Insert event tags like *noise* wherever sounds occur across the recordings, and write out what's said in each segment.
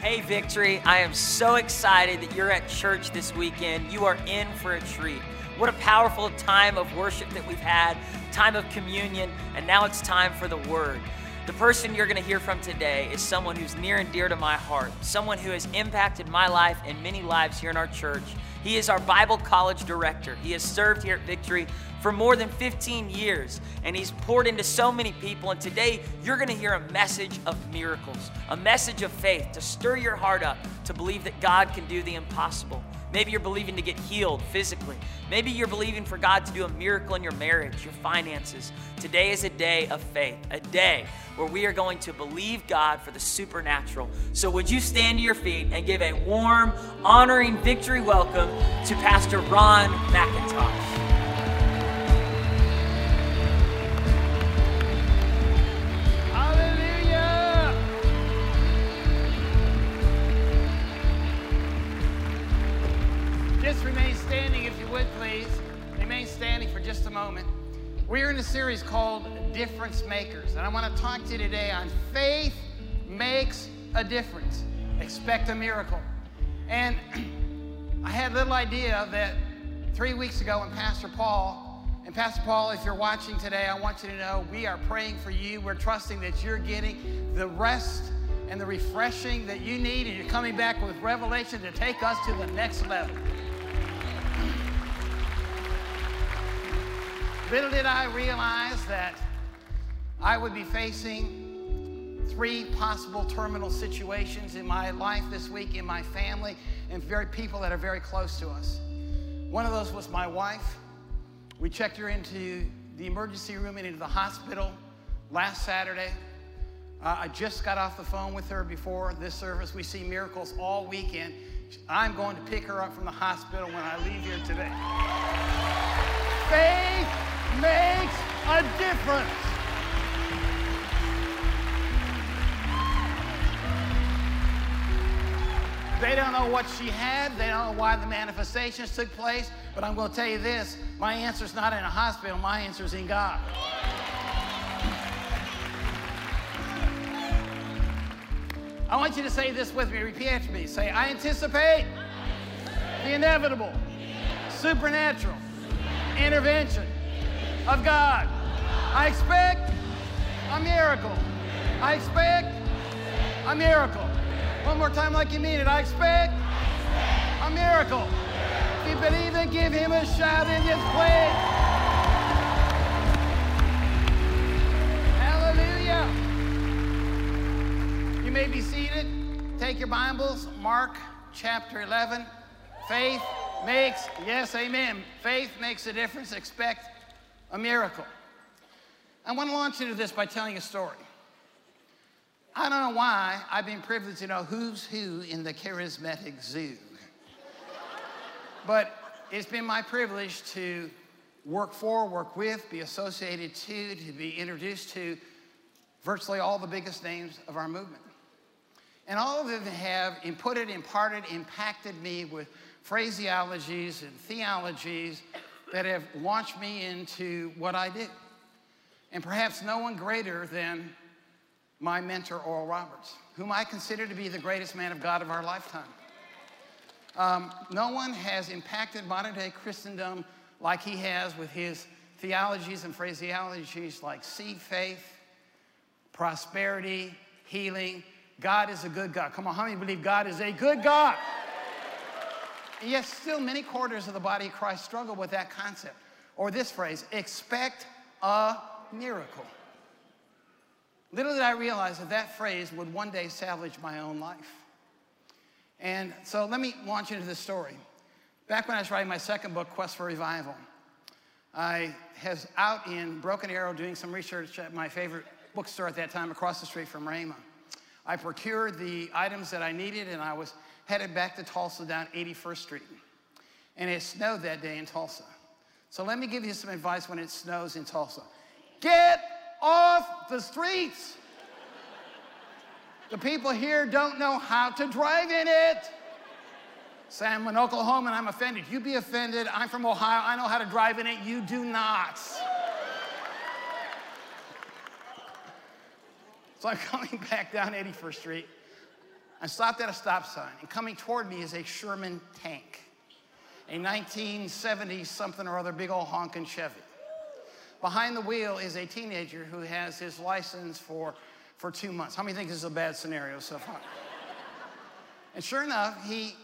Hey, Victory, I am so excited that you're at church this weekend. You are in for a treat. What a powerful time of worship that we've had, time of communion, and now it's time for the Word. The person you're going to hear from today is someone who's near and dear to my heart, someone who has impacted my life and many lives here in our church. He is our Bible college director. He has served here at Victory for more than 15 years, and he's poured into so many people. And today, you're going to hear a message of miracles, a message of faith to stir your heart up to believe that God can do the impossible. Maybe you're believing to get healed physically. Maybe you're believing for God to do a miracle in your marriage, your finances. Today is a day of faith, a day where we are going to believe God for the supernatural. So, would you stand to your feet and give a warm, honoring victory welcome to Pastor Ron McIntosh? In a series called Difference Makers, and I want to talk to you today on faith makes a difference. Expect a miracle. And *clears throat* I had a little idea that three weeks ago when Pastor Paul, and Pastor Paul, if you're watching today, I want you to know we are praying for you. We're trusting that you're getting the rest and the refreshing that you need, and you're coming back with revelation to take us to the next level. Little did I realize that I would be facing three possible terminal situations in my life this week, in my family, and very people that are very close to us. One of those was my wife. We checked her into the emergency room and into the hospital last Saturday. Uh, I just got off the phone with her before this service. We see miracles all weekend. I'm going to pick her up from the hospital when I leave here today. Faith makes a difference. They don't know what she had. They don't know why the manifestations took place. But I'm going to tell you this my answer is not in a hospital, my answer is in God. I want you to say this with me. Repeat after me. Say, I anticipate the inevitable, supernatural intervention of God. I expect a miracle. I expect a miracle. One more time, like you mean it. I expect a miracle. If you believe it, give him a shout in this place. Hallelujah. You may be seated. Take your Bibles, Mark chapter 11. Faith makes, yes, amen. Faith makes a difference. Expect a miracle. I want to launch into this by telling a story. I don't know why I've been privileged to know who's who in the charismatic zoo. but it's been my privilege to work for, work with, be associated to, to be introduced to virtually all the biggest names of our movement. And all of them have inputted, imparted, impacted me with phraseologies and theologies that have launched me into what I do. And perhaps no one greater than my mentor, Oral Roberts, whom I consider to be the greatest man of God of our lifetime. Um, no one has impacted modern day Christendom like he has with his theologies and phraseologies like seed faith, prosperity, healing. God is a good God. Come on, how many believe God is a good God? And yet, still, many quarters of the body of Christ struggle with that concept. Or this phrase expect a miracle. Little did I realize that that phrase would one day salvage my own life. And so let me launch into this story. Back when I was writing my second book, Quest for Revival, I was out in Broken Arrow doing some research at my favorite bookstore at that time across the street from Rhema. I procured the items that I needed and I was headed back to Tulsa down 81st Street. and it snowed that day in Tulsa. So let me give you some advice when it snows in Tulsa. Get off the streets. The people here don't know how to drive in it. Say I'm an Oklahoman, I'm offended. You be offended. I'm from Ohio, I know how to drive in it. You do not. So I'm coming back down 81st Street. I stopped at a stop sign, and coming toward me is a Sherman tank, a 1970 something or other big old honking Chevy. Behind the wheel is a teenager who has his license for, for two months. How many think this is a bad scenario so far? *laughs* and sure enough, he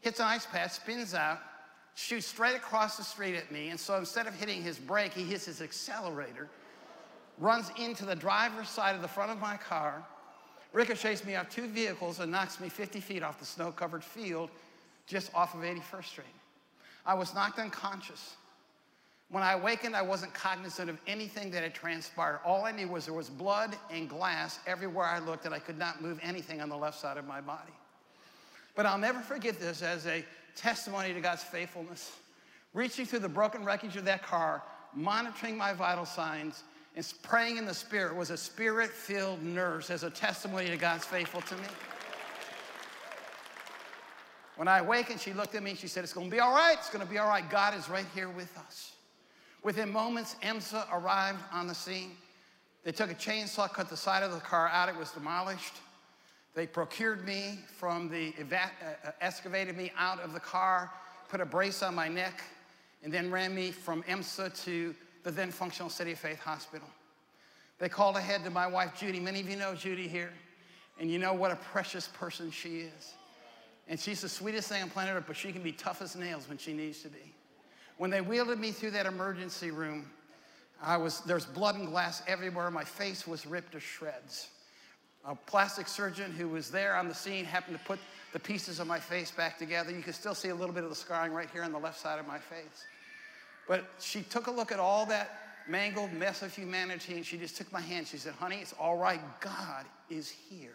hits an ice patch, spins out, shoots straight across the street at me. And so instead of hitting his brake, he hits his accelerator, runs into the driver's side of the front of my car, ricochets me off two vehicles, and knocks me 50 feet off the snow covered field just off of 81st Street. I was knocked unconscious. When I awakened, I wasn't cognizant of anything that had transpired. All I knew was there was blood and glass everywhere I looked, and I could not move anything on the left side of my body. But I'll never forget this as a testimony to God's faithfulness. Reaching through the broken wreckage of that car, monitoring my vital signs, and praying in the Spirit was a spirit filled nurse as a testimony to God's faithful to me. When I awakened, she looked at me and she said, It's gonna be all right, it's gonna be all right. God is right here with us. Within moments, EMSA arrived on the scene. They took a chainsaw, cut the side of the car out, it was demolished. They procured me from the, uh, uh, excavated me out of the car, put a brace on my neck, and then ran me from EMSA to the then functional City of Faith Hospital. They called ahead to my wife, Judy. Many of you know Judy here, and you know what a precious person she is. And she's the sweetest thing on planet Earth, but she can be tough as nails when she needs to be. When they wheeled me through that emergency room, I was, there's blood and glass everywhere. My face was ripped to shreds. A plastic surgeon who was there on the scene happened to put the pieces of my face back together. You can still see a little bit of the scarring right here on the left side of my face. But she took a look at all that mangled mess of humanity and she just took my hand. She said, Honey, it's all right. God is here.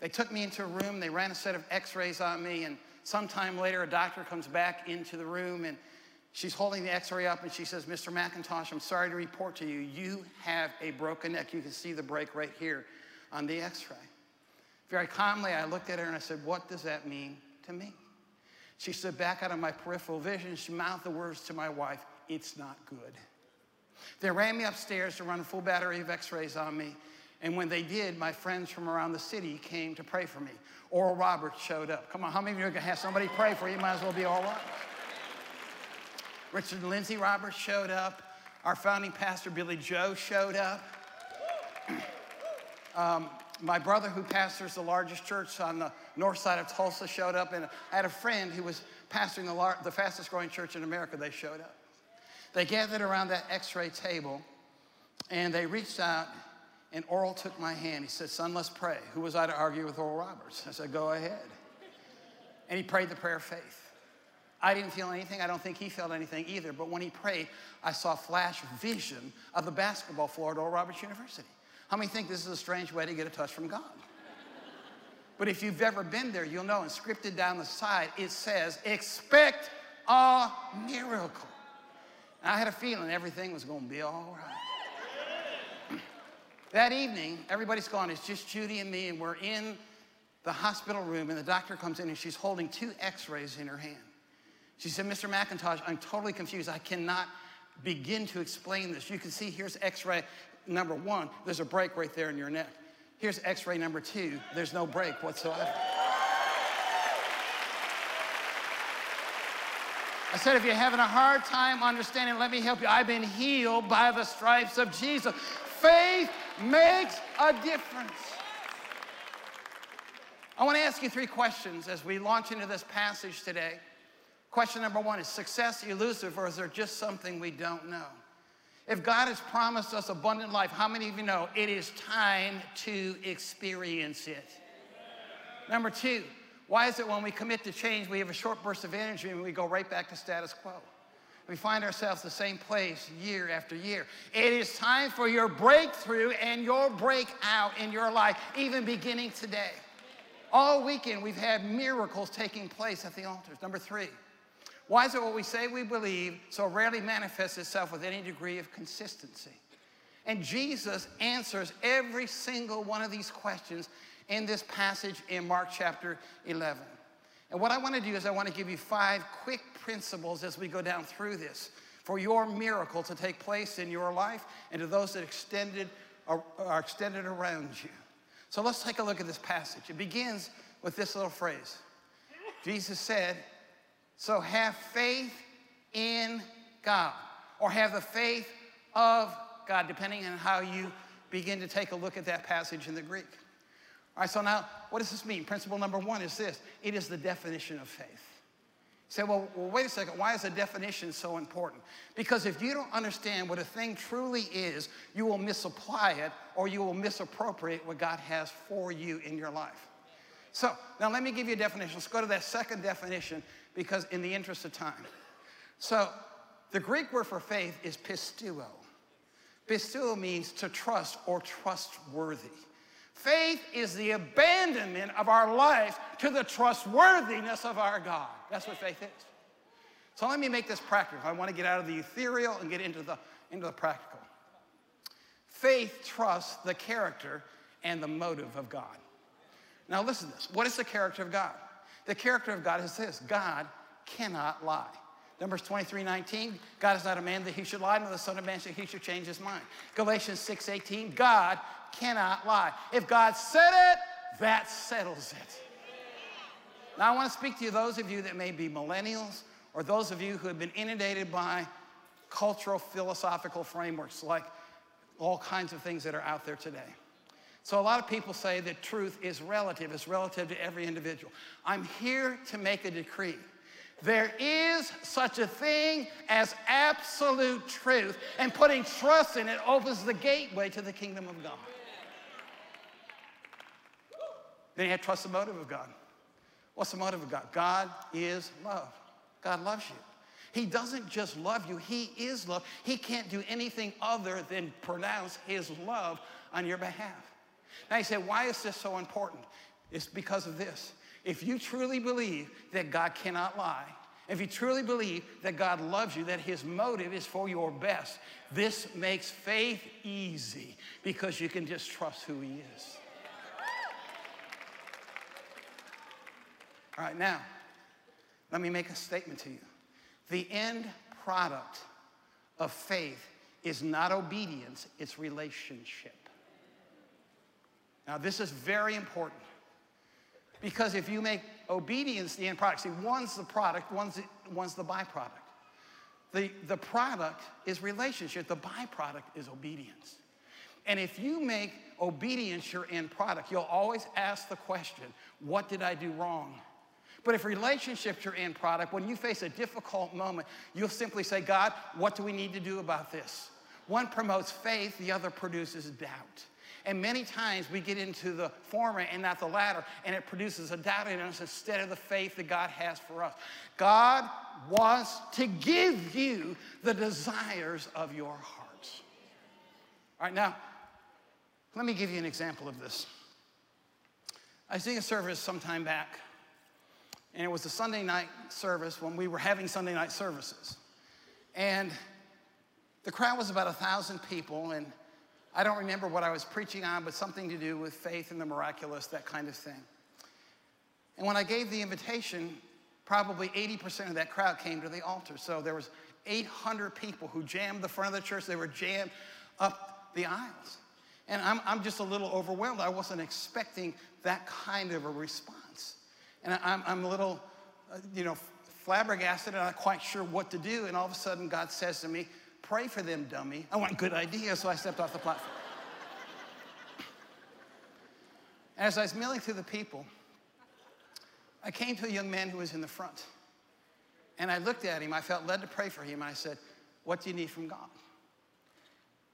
They took me into a room, they ran a set of x rays on me, and sometime later, a doctor comes back into the room and she's holding the x ray up and she says, Mr. McIntosh, I'm sorry to report to you, you have a broken neck. You can see the break right here on the x ray. Very calmly, I looked at her and I said, What does that mean to me? She stood back out of my peripheral vision. She mouthed the words to my wife, It's not good. They ran me upstairs to run a full battery of x rays on me. And when they did, my friends from around the city came to pray for me. Oral Roberts showed up. Come on, how many of you are going to have somebody pray for you? Might as well be Oral. Richard Lindsay Roberts showed up. Our founding pastor, Billy Joe, showed up. *clears throat* um, my brother, who pastors the largest church on the north side of Tulsa, showed up. And I had a friend who was pastoring the, lar- the fastest growing church in America. They showed up. They gathered around that x ray table and they reached out and Oral took my hand. He said, Son, let's pray. Who was I to argue with Oral Roberts? I said, Go ahead. And he prayed the prayer of faith. I didn't feel anything. I don't think he felt anything either. But when he prayed, I saw flash vision of the basketball floor at Oral Roberts University. How many think this is a strange way to get a touch from God? But if you've ever been there, you'll know, and scripted down the side, it says, expect a miracle. And I had a feeling everything was going to be all right. *clears throat* that evening, everybody's gone. It's just Judy and me, and we're in the hospital room, and the doctor comes in, and she's holding two x rays in her hand. She said, Mr. McIntosh, I'm totally confused. I cannot begin to explain this. You can see here's x ray number one, there's a break right there in your neck. Here's x ray number two, there's no break whatsoever. I said, if you're having a hard time understanding, let me help you. I've been healed by the stripes of Jesus. Faith makes a difference. I want to ask you three questions as we launch into this passage today. Question number one is success elusive or is there just something we don't know? If God has promised us abundant life, how many of you know it is time to experience it? Number two, why is it when we commit to change, we have a short burst of energy and we go right back to status quo? We find ourselves the same place year after year. It is time for your breakthrough and your breakout in your life, even beginning today. All weekend, we've had miracles taking place at the altars. Number three, Why is it what we say we believe so rarely manifests itself with any degree of consistency? And Jesus answers every single one of these questions in this passage in Mark chapter 11. And what I want to do is I want to give you five quick principles as we go down through this for your miracle to take place in your life and to those that extended are, extended around you. So let's take a look at this passage. It begins with this little phrase. Jesus said, So have faith in God, or have the faith of God, depending on how you begin to take a look at that passage in the Greek. All right, so now what does this mean? Principle number one is this it is the definition of faith. You say, well, well, wait a second, why is the definition so important? Because if you don't understand what a thing truly is, you will misapply it or you will misappropriate what God has for you in your life. So now let me give you a definition. Let's go to that second definition because in the interest of time. So the Greek word for faith is pistuo. Pistuo means to trust or trustworthy. Faith is the abandonment of our life to the trustworthiness of our God. That's what faith is. So let me make this practical. I want to get out of the ethereal and get into the, into the practical. Faith trusts the character and the motive of God. Now, listen to this. What is the character of God? The character of God is this God cannot lie. Numbers 23, 19, God is not a man that he should lie, nor the son of man that he should change his mind. Galatians 6, 18, God cannot lie. If God said it, that settles it. Now, I want to speak to you, those of you that may be millennials, or those of you who have been inundated by cultural philosophical frameworks like all kinds of things that are out there today. So, a lot of people say that truth is relative, it's relative to every individual. I'm here to make a decree there is such a thing as absolute truth, and putting trust in it opens the gateway to the kingdom of God. Then you have to trust the motive of God. What's the motive of God? God is love. God loves you. He doesn't just love you, He is love. He can't do anything other than pronounce His love on your behalf. Now you say, why is this so important? It's because of this. If you truly believe that God cannot lie, if you truly believe that God loves you, that his motive is for your best, this makes faith easy because you can just trust who he is. All right, now, let me make a statement to you. The end product of faith is not obedience, it's relationship. Now, this is very important. Because if you make obedience the end product, see, one's the product, one's the, one's the byproduct. The, the product is relationship, the byproduct is obedience. And if you make obedience your end product, you'll always ask the question, what did I do wrong? But if relationship's your end product, when you face a difficult moment, you'll simply say, God, what do we need to do about this? One promotes faith, the other produces doubt. And many times we get into the former and not the latter, and it produces a doubt in us instead of the faith that God has for us. God wants to give you the desires of your hearts. All right, now, let me give you an example of this. I was doing a service some time back, and it was a Sunday night service when we were having Sunday night services. And the crowd was about a thousand people, and I don't remember what I was preaching on, but something to do with faith and the miraculous, that kind of thing. And when I gave the invitation, probably 80% of that crowd came to the altar. So there was 800 people who jammed the front of the church. They were jammed up the aisles. And I'm, I'm just a little overwhelmed. I wasn't expecting that kind of a response. And I'm, I'm a little, uh, you know, flabbergasted and not quite sure what to do. And all of a sudden, God says to me, Pray for them, dummy. I want good ideas, so I stepped off the platform. As I was milling through the people, I came to a young man who was in the front. And I looked at him, I felt led to pray for him, and I said, What do you need from God?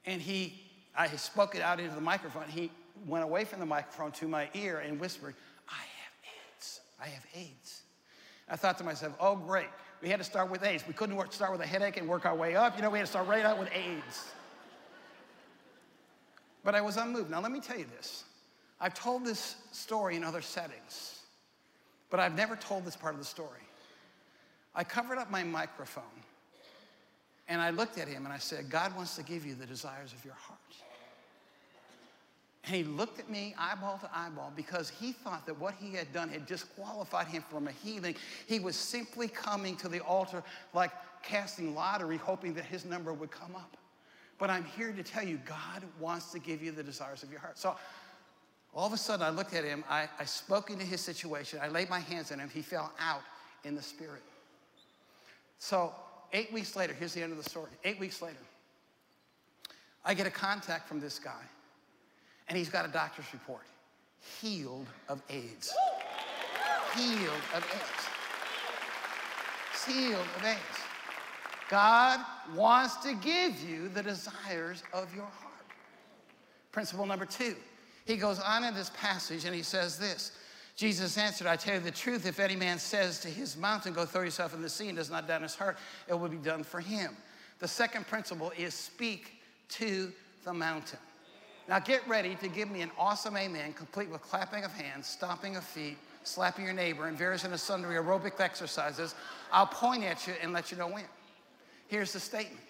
And he, I spoke it out into the microphone. He went away from the microphone to my ear and whispered, I have AIDS. I have AIDS. I thought to myself, Oh, great. We had to start with AIDS. We couldn't work, start with a headache and work our way up. You know, we had to start right out with AIDS. But I was unmoved. Now, let me tell you this. I've told this story in other settings, but I've never told this part of the story. I covered up my microphone and I looked at him and I said, God wants to give you the desires of your heart. And he looked at me eyeball to eyeball because he thought that what he had done had disqualified him from a healing. He was simply coming to the altar like casting lottery, hoping that his number would come up. But I'm here to tell you, God wants to give you the desires of your heart. So all of a sudden, I looked at him, I, I spoke into his situation, I laid my hands on him, he fell out in the spirit. So eight weeks later, here's the end of the story. Eight weeks later, I get a contact from this guy and he's got a doctor's report healed of AIDS. Healed of AIDS. Healed of AIDS. God wants to give you the desires of your heart. Principle number two, he goes on in this passage and he says this Jesus answered, I tell you the truth, if any man says to his mountain, Go throw yourself in the sea, and does not doubt his heart, it will be done for him. The second principle is speak to the mountain. Now get ready to give me an awesome amen, complete with clapping of hands, stomping of feet, slapping your neighbor, and various and sundry aerobic exercises. I'll point at you and let you know when. Here's the statement.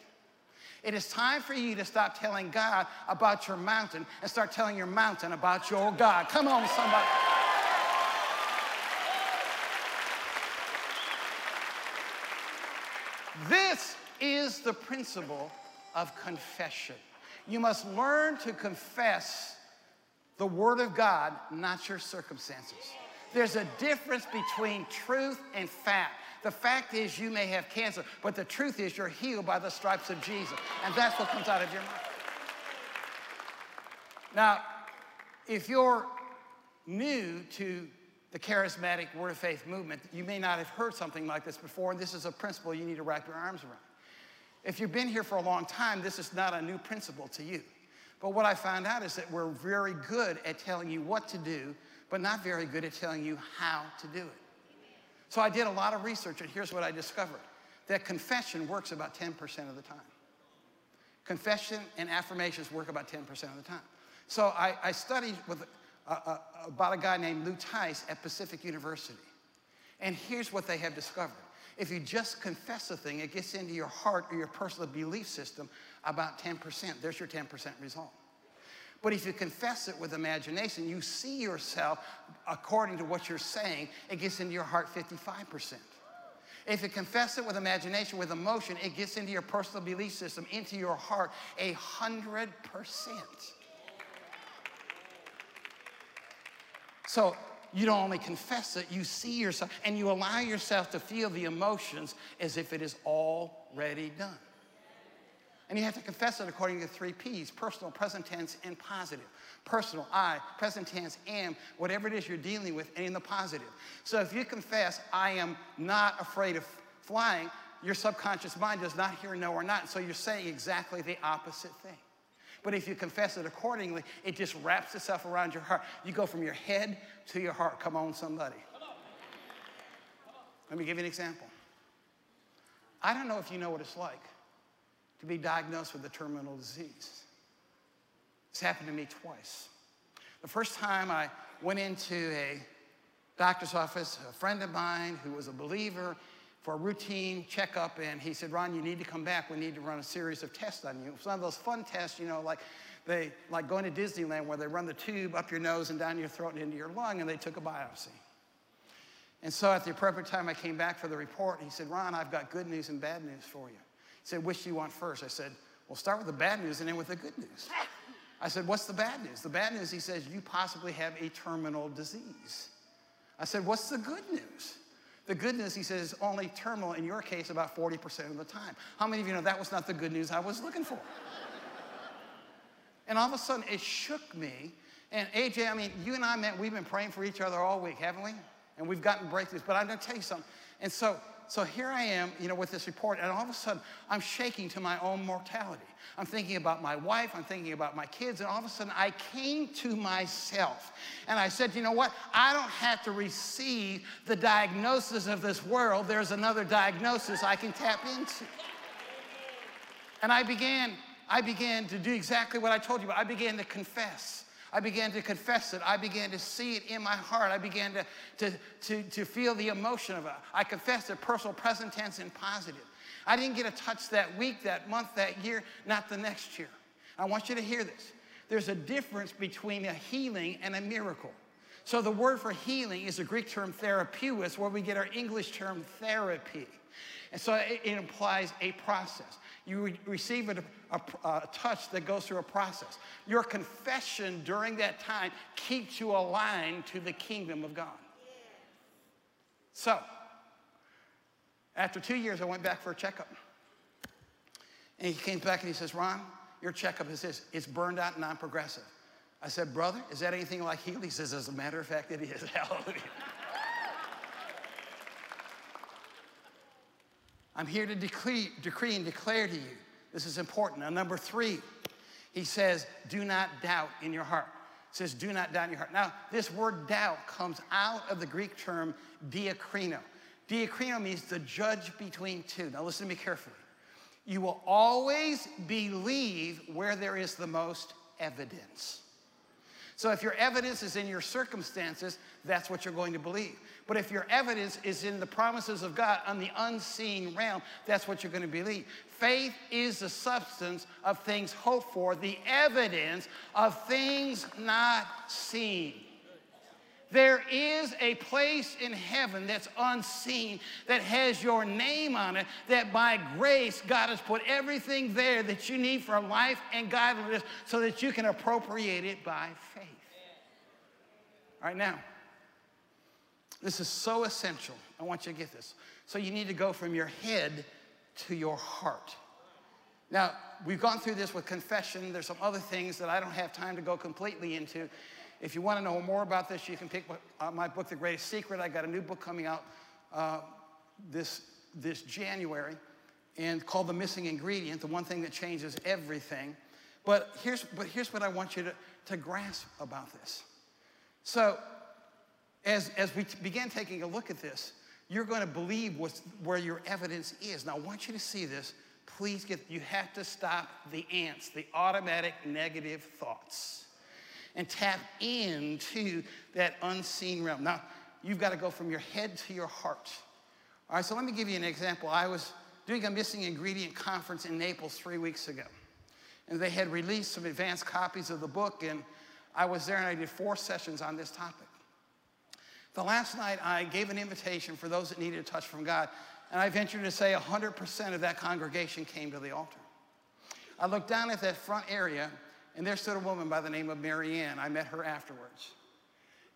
It is time for you to stop telling God about your mountain and start telling your mountain about your God. Come on, somebody. This is the principle of confession. You must learn to confess the Word of God, not your circumstances. There's a difference between truth and fact. The fact is, you may have cancer, but the truth is, you're healed by the stripes of Jesus. And that's what comes out of your mouth. Now, if you're new to the charismatic Word of Faith movement, you may not have heard something like this before, and this is a principle you need to wrap your arms around. If you've been here for a long time, this is not a new principle to you. But what I found out is that we're very good at telling you what to do, but not very good at telling you how to do it. So I did a lot of research, and here's what I discovered that confession works about 10% of the time. Confession and affirmations work about 10% of the time. So I, I studied with, uh, uh, about a guy named Lou Tice at Pacific University. And here's what they have discovered if you just confess a thing, it gets into your heart or your personal belief system about 10%. There's your 10% result. But if you confess it with imagination, you see yourself according to what you're saying, it gets into your heart 55%. If you confess it with imagination, with emotion, it gets into your personal belief system, into your heart, a hundred percent. So you don't only confess it, you see yourself and you allow yourself to feel the emotions as if it is already done. And you have to confess it according to three P's personal, present tense, and positive. Personal, I, present tense, am, whatever it is you're dealing with, and in the positive. So if you confess, I am not afraid of flying, your subconscious mind does not hear no or not. So you're saying exactly the opposite thing. But if you confess it accordingly, it just wraps itself around your heart. You go from your head to your heart. Come on, somebody. Let me give you an example. I don't know if you know what it's like to be diagnosed with a terminal disease. It's happened to me twice. The first time I went into a doctor's office, a friend of mine who was a believer, for a routine checkup, and he said, Ron, you need to come back. We need to run a series of tests on you. It's one of those fun tests, you know, like they like going to Disneyland where they run the tube up your nose and down your throat and into your lung, and they took a biopsy. And so at the appropriate time, I came back for the report, he said, Ron, I've got good news and bad news for you. He said, which do you want first? I said, well, start with the bad news and then with the good news. *laughs* I said, what's the bad news? The bad news, he says, you possibly have a terminal disease. I said, what's the good news? The good news, he says, is only terminal in your case about 40% of the time. How many of you know that was not the good news I was looking for? And all of a sudden, it shook me. And AJ, I mean, you and I met, we've been praying for each other all week, haven't we? And we've gotten breakthroughs. But I'm going to tell you something. And so so here I am, you know, with this report, and all of a sudden I'm shaking to my own mortality. I'm thinking about my wife, I'm thinking about my kids, and all of a sudden I came to myself and I said, you know what? I don't have to receive the diagnosis of this world. There's another diagnosis I can tap into. And I began, I began to do exactly what I told you, I began to confess. I began to confess it. I began to see it in my heart. I began to, to, to, to feel the emotion of it. I confessed it, personal present tense and positive. I didn't get a touch that week, that month, that year, not the next year. I want you to hear this. There's a difference between a healing and a miracle. So the word for healing is the Greek term therapeus, where we get our English term therapy. And so it implies a process. You re- receive a, a, a touch that goes through a process. Your confession during that time keeps you aligned to the kingdom of God. So, after two years, I went back for a checkup. And he came back and he says, Ron, your checkup is this it's burned out and non progressive. I said, Brother, is that anything like healed? He says, As a matter of fact, it is. *laughs* Hallelujah. I'm here to decree, decree and declare to you. This is important. Now, number three, he says, Do not doubt in your heart. It says, Do not doubt in your heart. Now, this word doubt comes out of the Greek term diakrino. Diakrino means the judge between two. Now, listen to me carefully. You will always believe where there is the most evidence. So if your evidence is in your circumstances, that's what you're going to believe. But if your evidence is in the promises of God on the unseen realm, that's what you're going to believe. Faith is the substance of things hoped for, the evidence of things not seen. There is a place in heaven that's unseen that has your name on it, that by grace, God has put everything there that you need for life and godliness so that you can appropriate it by faith. All right, now, this is so essential. I want you to get this. So you need to go from your head to your heart. Now, we've gone through this with confession. There's some other things that I don't have time to go completely into. If you want to know more about this, you can pick uh, my book, The Greatest Secret. I got a new book coming out uh, this, this January and called The Missing Ingredient, the one thing that changes everything. But here's, but here's what I want you to, to grasp about this. So, as, as we began taking a look at this, you're going to believe what's, where your evidence is. Now, I want you to see this. Please get, you have to stop the ants, the automatic negative thoughts, and tap into that unseen realm. Now, you've got to go from your head to your heart. All right, so let me give you an example. I was doing a missing ingredient conference in Naples three weeks ago, and they had released some advanced copies of the book, and I was there and I did four sessions on this topic. The last night, I gave an invitation for those that needed a touch from God, and I venture to say 100% of that congregation came to the altar. I looked down at that front area, and there stood a woman by the name of Marianne. I met her afterwards.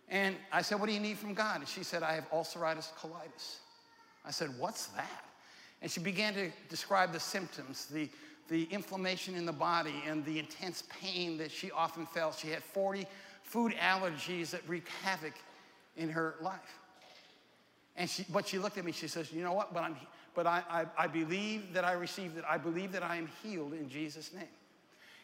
And I said, What do you need from God? And she said, I have ulceritis colitis. I said, What's that? And she began to describe the symptoms, the, the inflammation in the body, and the intense pain that she often felt. She had 40 food allergies that wreaked havoc in her life. And she, but she looked at me, she says, You know what? But, I'm, but I, I, I believe that I received it. I believe that I am healed in Jesus' name.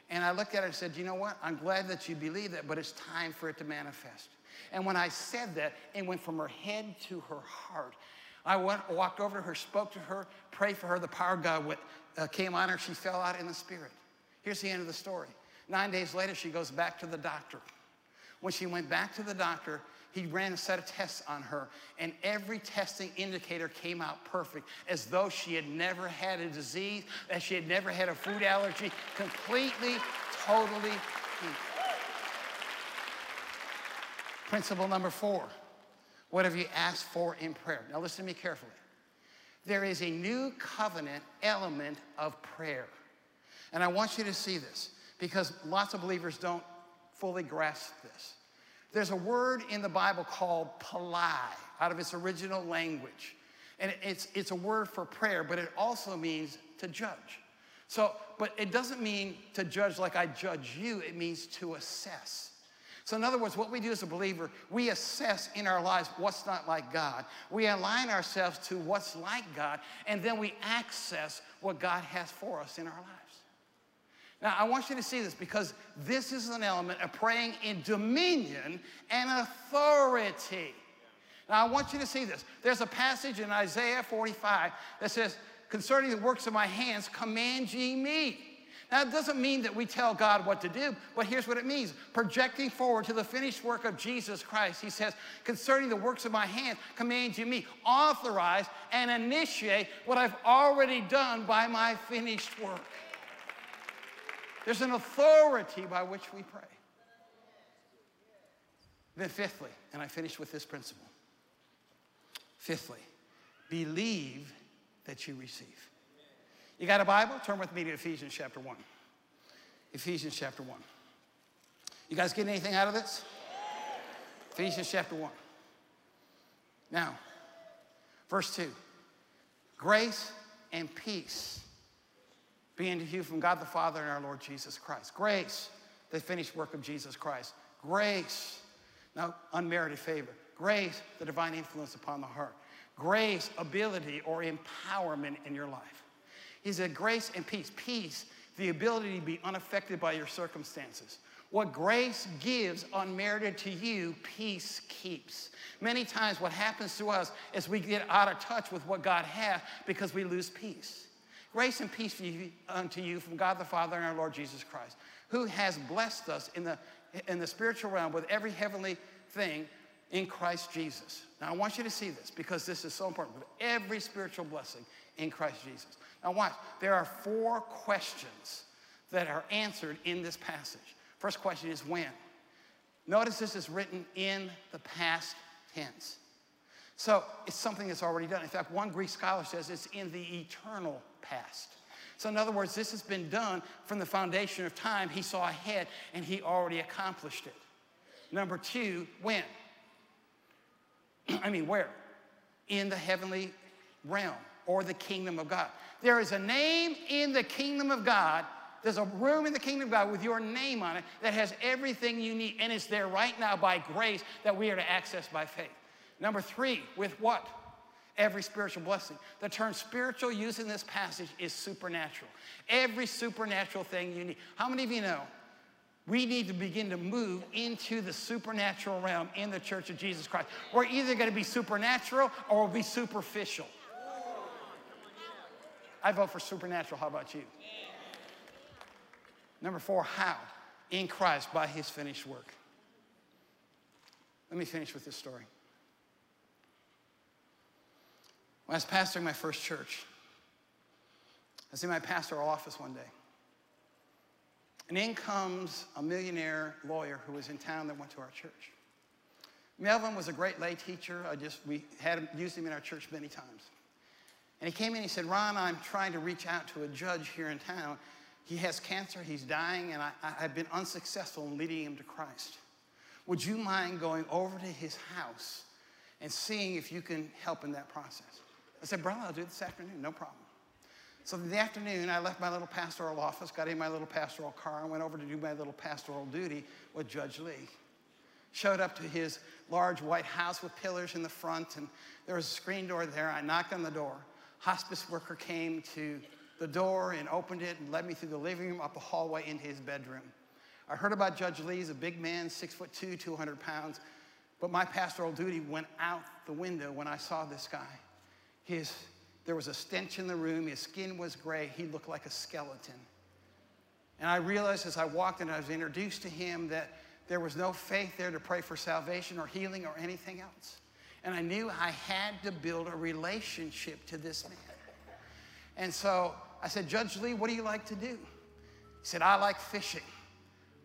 And I looked at her and said, You know what? I'm glad that you believe that, but it's time for it to manifest. And when I said that, it went from her head to her heart. I went, walked over to her, spoke to her, prayed for her. The power of God went, uh, came on her. She fell out in the spirit. Here's the end of the story. Nine days later, she goes back to the doctor. When she went back to the doctor, he ran a set of tests on her, and every testing indicator came out perfect, as though she had never had a disease, that she had never had a food allergy, completely, totally. Principle number four what have you asked for in prayer? Now, listen to me carefully. There is a new covenant element of prayer. And I want you to see this because lots of believers don't fully grasp this. There's a word in the Bible called palal out of its original language. And it's, it's a word for prayer, but it also means to judge. So, but it doesn't mean to judge like I judge you, it means to assess. So, in other words, what we do as a believer, we assess in our lives what's not like God. We align ourselves to what's like God, and then we access what God has for us in our lives. Now, I want you to see this because this is an element of praying in dominion and authority. Now, I want you to see this. There's a passage in Isaiah 45 that says, Concerning the works of my hands, command ye me. Now, it doesn't mean that we tell God what to do, but here's what it means projecting forward to the finished work of Jesus Christ. He says, concerning the works of my hands, command you me, authorize and initiate what I've already done by my finished work. There's an authority by which we pray. Then, fifthly, and I finish with this principle. Fifthly, believe that you receive. You got a Bible? Turn with me to Ephesians chapter 1. Ephesians chapter 1. You guys getting anything out of this? Ephesians chapter 1. Now, verse 2 Grace and peace be to you from God the Father and our Lord Jesus Christ. Grace, the finished work of Jesus Christ. Grace, now unmerited favor. Grace, the divine influence upon the heart. Grace, ability, or empowerment in your life. He said, grace and peace. Peace, the ability to be unaffected by your circumstances. What grace gives unmerited to you, peace keeps. Many times, what happens to us is we get out of touch with what God has because we lose peace. Grace and peace you, unto you from God the Father and our Lord Jesus Christ, who has blessed us in the, in the spiritual realm with every heavenly thing in Christ Jesus. Now, I want you to see this because this is so important. With every spiritual blessing in Christ Jesus. Now, watch. There are four questions that are answered in this passage. First question is when. Notice this is written in the past tense. So it's something that's already done. In fact, one Greek scholar says it's in the eternal past. So, in other words, this has been done from the foundation of time. He saw ahead and he already accomplished it. Number two, when? *clears throat* I mean, where? In the heavenly realm or the kingdom of God. There is a name in the kingdom of God. There's a room in the kingdom of God with your name on it that has everything you need, and it's there right now by grace that we are to access by faith. Number three, with what? Every spiritual blessing. The term spiritual used in this passage is supernatural. Every supernatural thing you need. How many of you know we need to begin to move into the supernatural realm in the church of Jesus Christ? We're either going to be supernatural or we'll be superficial. I vote for supernatural. How about you? Number four, how? In Christ by his finished work. Let me finish with this story. When I was pastoring my first church, I was in my pastoral office one day. And in comes a millionaire lawyer who was in town that went to our church. Melvin was a great lay teacher. I just, we had used him in our church many times. And he came in and he said, Ron, I'm trying to reach out to a judge here in town. He has cancer, he's dying, and I, have been unsuccessful in leading him to Christ. Would you mind going over to his house and seeing if you can help in that process? I said, Brother, I'll do it this afternoon, no problem. So in the afternoon, I left my little pastoral office, got in my little pastoral car, and went over to do my little pastoral duty with Judge Lee. Showed up to his large white house with pillars in the front, and there was a screen door there. I knocked on the door hospice worker came to the door and opened it and led me through the living room up the hallway into his bedroom. I heard about Judge Lee. He's a big man, six foot two, 200 pounds. But my pastoral duty went out the window when I saw this guy. His, there was a stench in the room. His skin was gray. He looked like a skeleton. And I realized as I walked in, I was introduced to him that there was no faith there to pray for salvation or healing or anything else. And I knew I had to build a relationship to this man. And so I said, Judge Lee, what do you like to do? He said, I like fishing.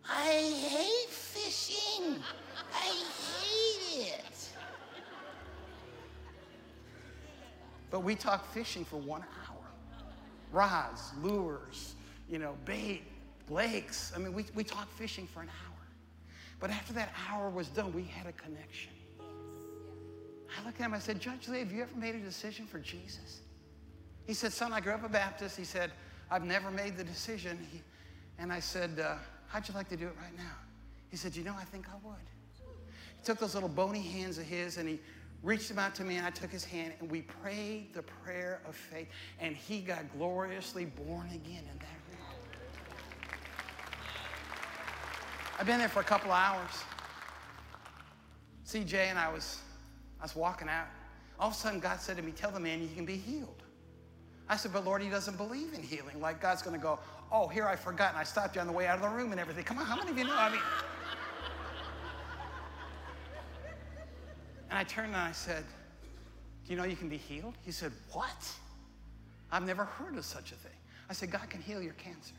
I hate fishing. *laughs* I hate it. But we talked fishing for one hour rods, lures, you know, bait, lakes. I mean, we, we talked fishing for an hour. But after that hour was done, we had a connection. I looked at him, I said, Judge Lee, have you ever made a decision for Jesus? He said, Son, I grew up a Baptist. He said, I've never made the decision. He, and I said, uh, How'd you like to do it right now? He said, You know, I think I would. He took those little bony hands of his and he reached them out to me, and I took his hand, and we prayed the prayer of faith, and he got gloriously born again in that room. I've been there for a couple of hours. CJ and I was I was walking out. All of a sudden, God said to me, Tell the man you can be healed. I said, but Lord, he doesn't believe in healing. Like God's to go, oh, here I forgot, and I stopped you on the way out of the room and everything. Come on, how many of you know? I mean, and I turned and I said, do you know you can be healed? He said, what? I've never heard of such a thing. I said, God can heal your cancer.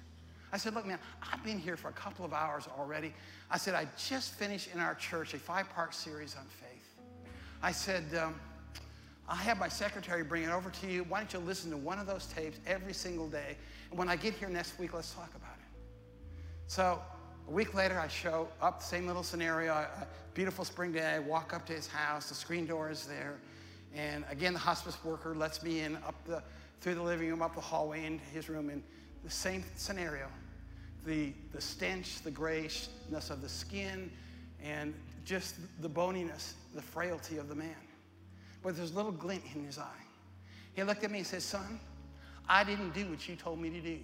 I said, look, man, I've been here for a couple of hours already. I said, I just finished in our church a five part series on faith. I said, um, I'll have my secretary bring it over to you. Why don't you listen to one of those tapes every single day? And when I get here next week, let's talk about it. So a week later, I show up, same little scenario, a beautiful spring day. I walk up to his house, the screen door is there. And again, the hospice worker lets me in up the, through the living room, up the hallway into his room. And the same scenario the, the stench, the grayness of the skin, and just the boniness, the frailty of the man. But there's a little glint in his eye. He looked at me and said, Son, I didn't do what you told me to do.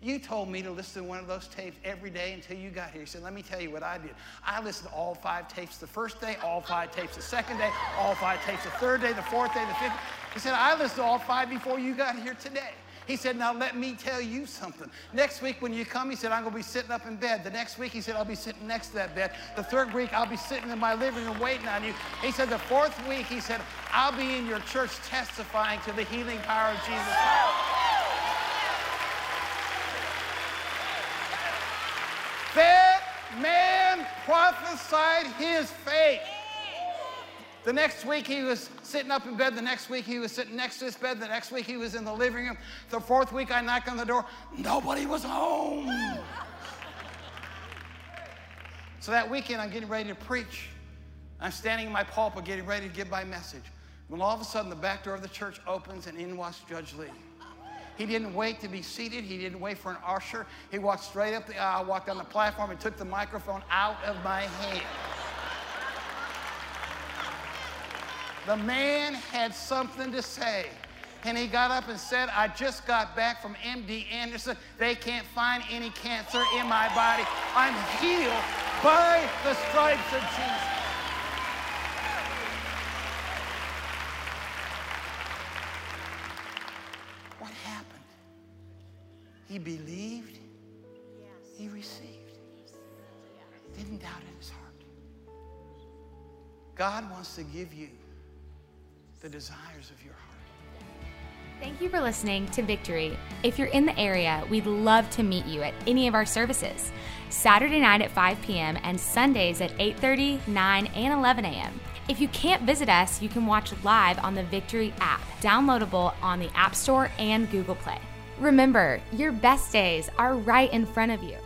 You told me to listen to one of those tapes every day until you got here. He said, Let me tell you what I did. I listened to all five tapes the first day, all five tapes the second day, all five tapes the third day, the fourth day, the fifth. He said, I listened to all five before you got here today. He said, Now let me tell you something. Next week when you come, he said, I'm going to be sitting up in bed. The next week, he said, I'll be sitting next to that bed. The third week, I'll be sitting in my living room waiting on you. He said, The fourth week, he said, I'll be in your church testifying to the healing power of Jesus Christ. That man prophesied his faith. The next week he was sitting up in bed. The next week he was sitting next to his bed. The next week he was in the living room. The fourth week I knocked on the door. Nobody was home. so that weekend I'm getting ready to preach. I'm standing in my pulpit getting ready to give my message. When all of a sudden the back door of the church opens and in walks Judge Lee. He didn't wait to be seated. He didn't wait for an usher. He walked straight up the aisle, walked on the platform, and took the microphone out of my hand. The man had something to say. And he got up and said, I just got back from MD Anderson. They can't find any cancer in my body. I'm healed by the stripes of Jesus. He believed, he received, didn't doubt in his heart. God wants to give you the desires of your heart. Thank you for listening to Victory. If you're in the area, we'd love to meet you at any of our services. Saturday night at 5 p.m. and Sundays at 8:30, 9, and 11 a.m. If you can't visit us, you can watch live on the Victory app, downloadable on the App Store and Google Play. Remember, your best days are right in front of you.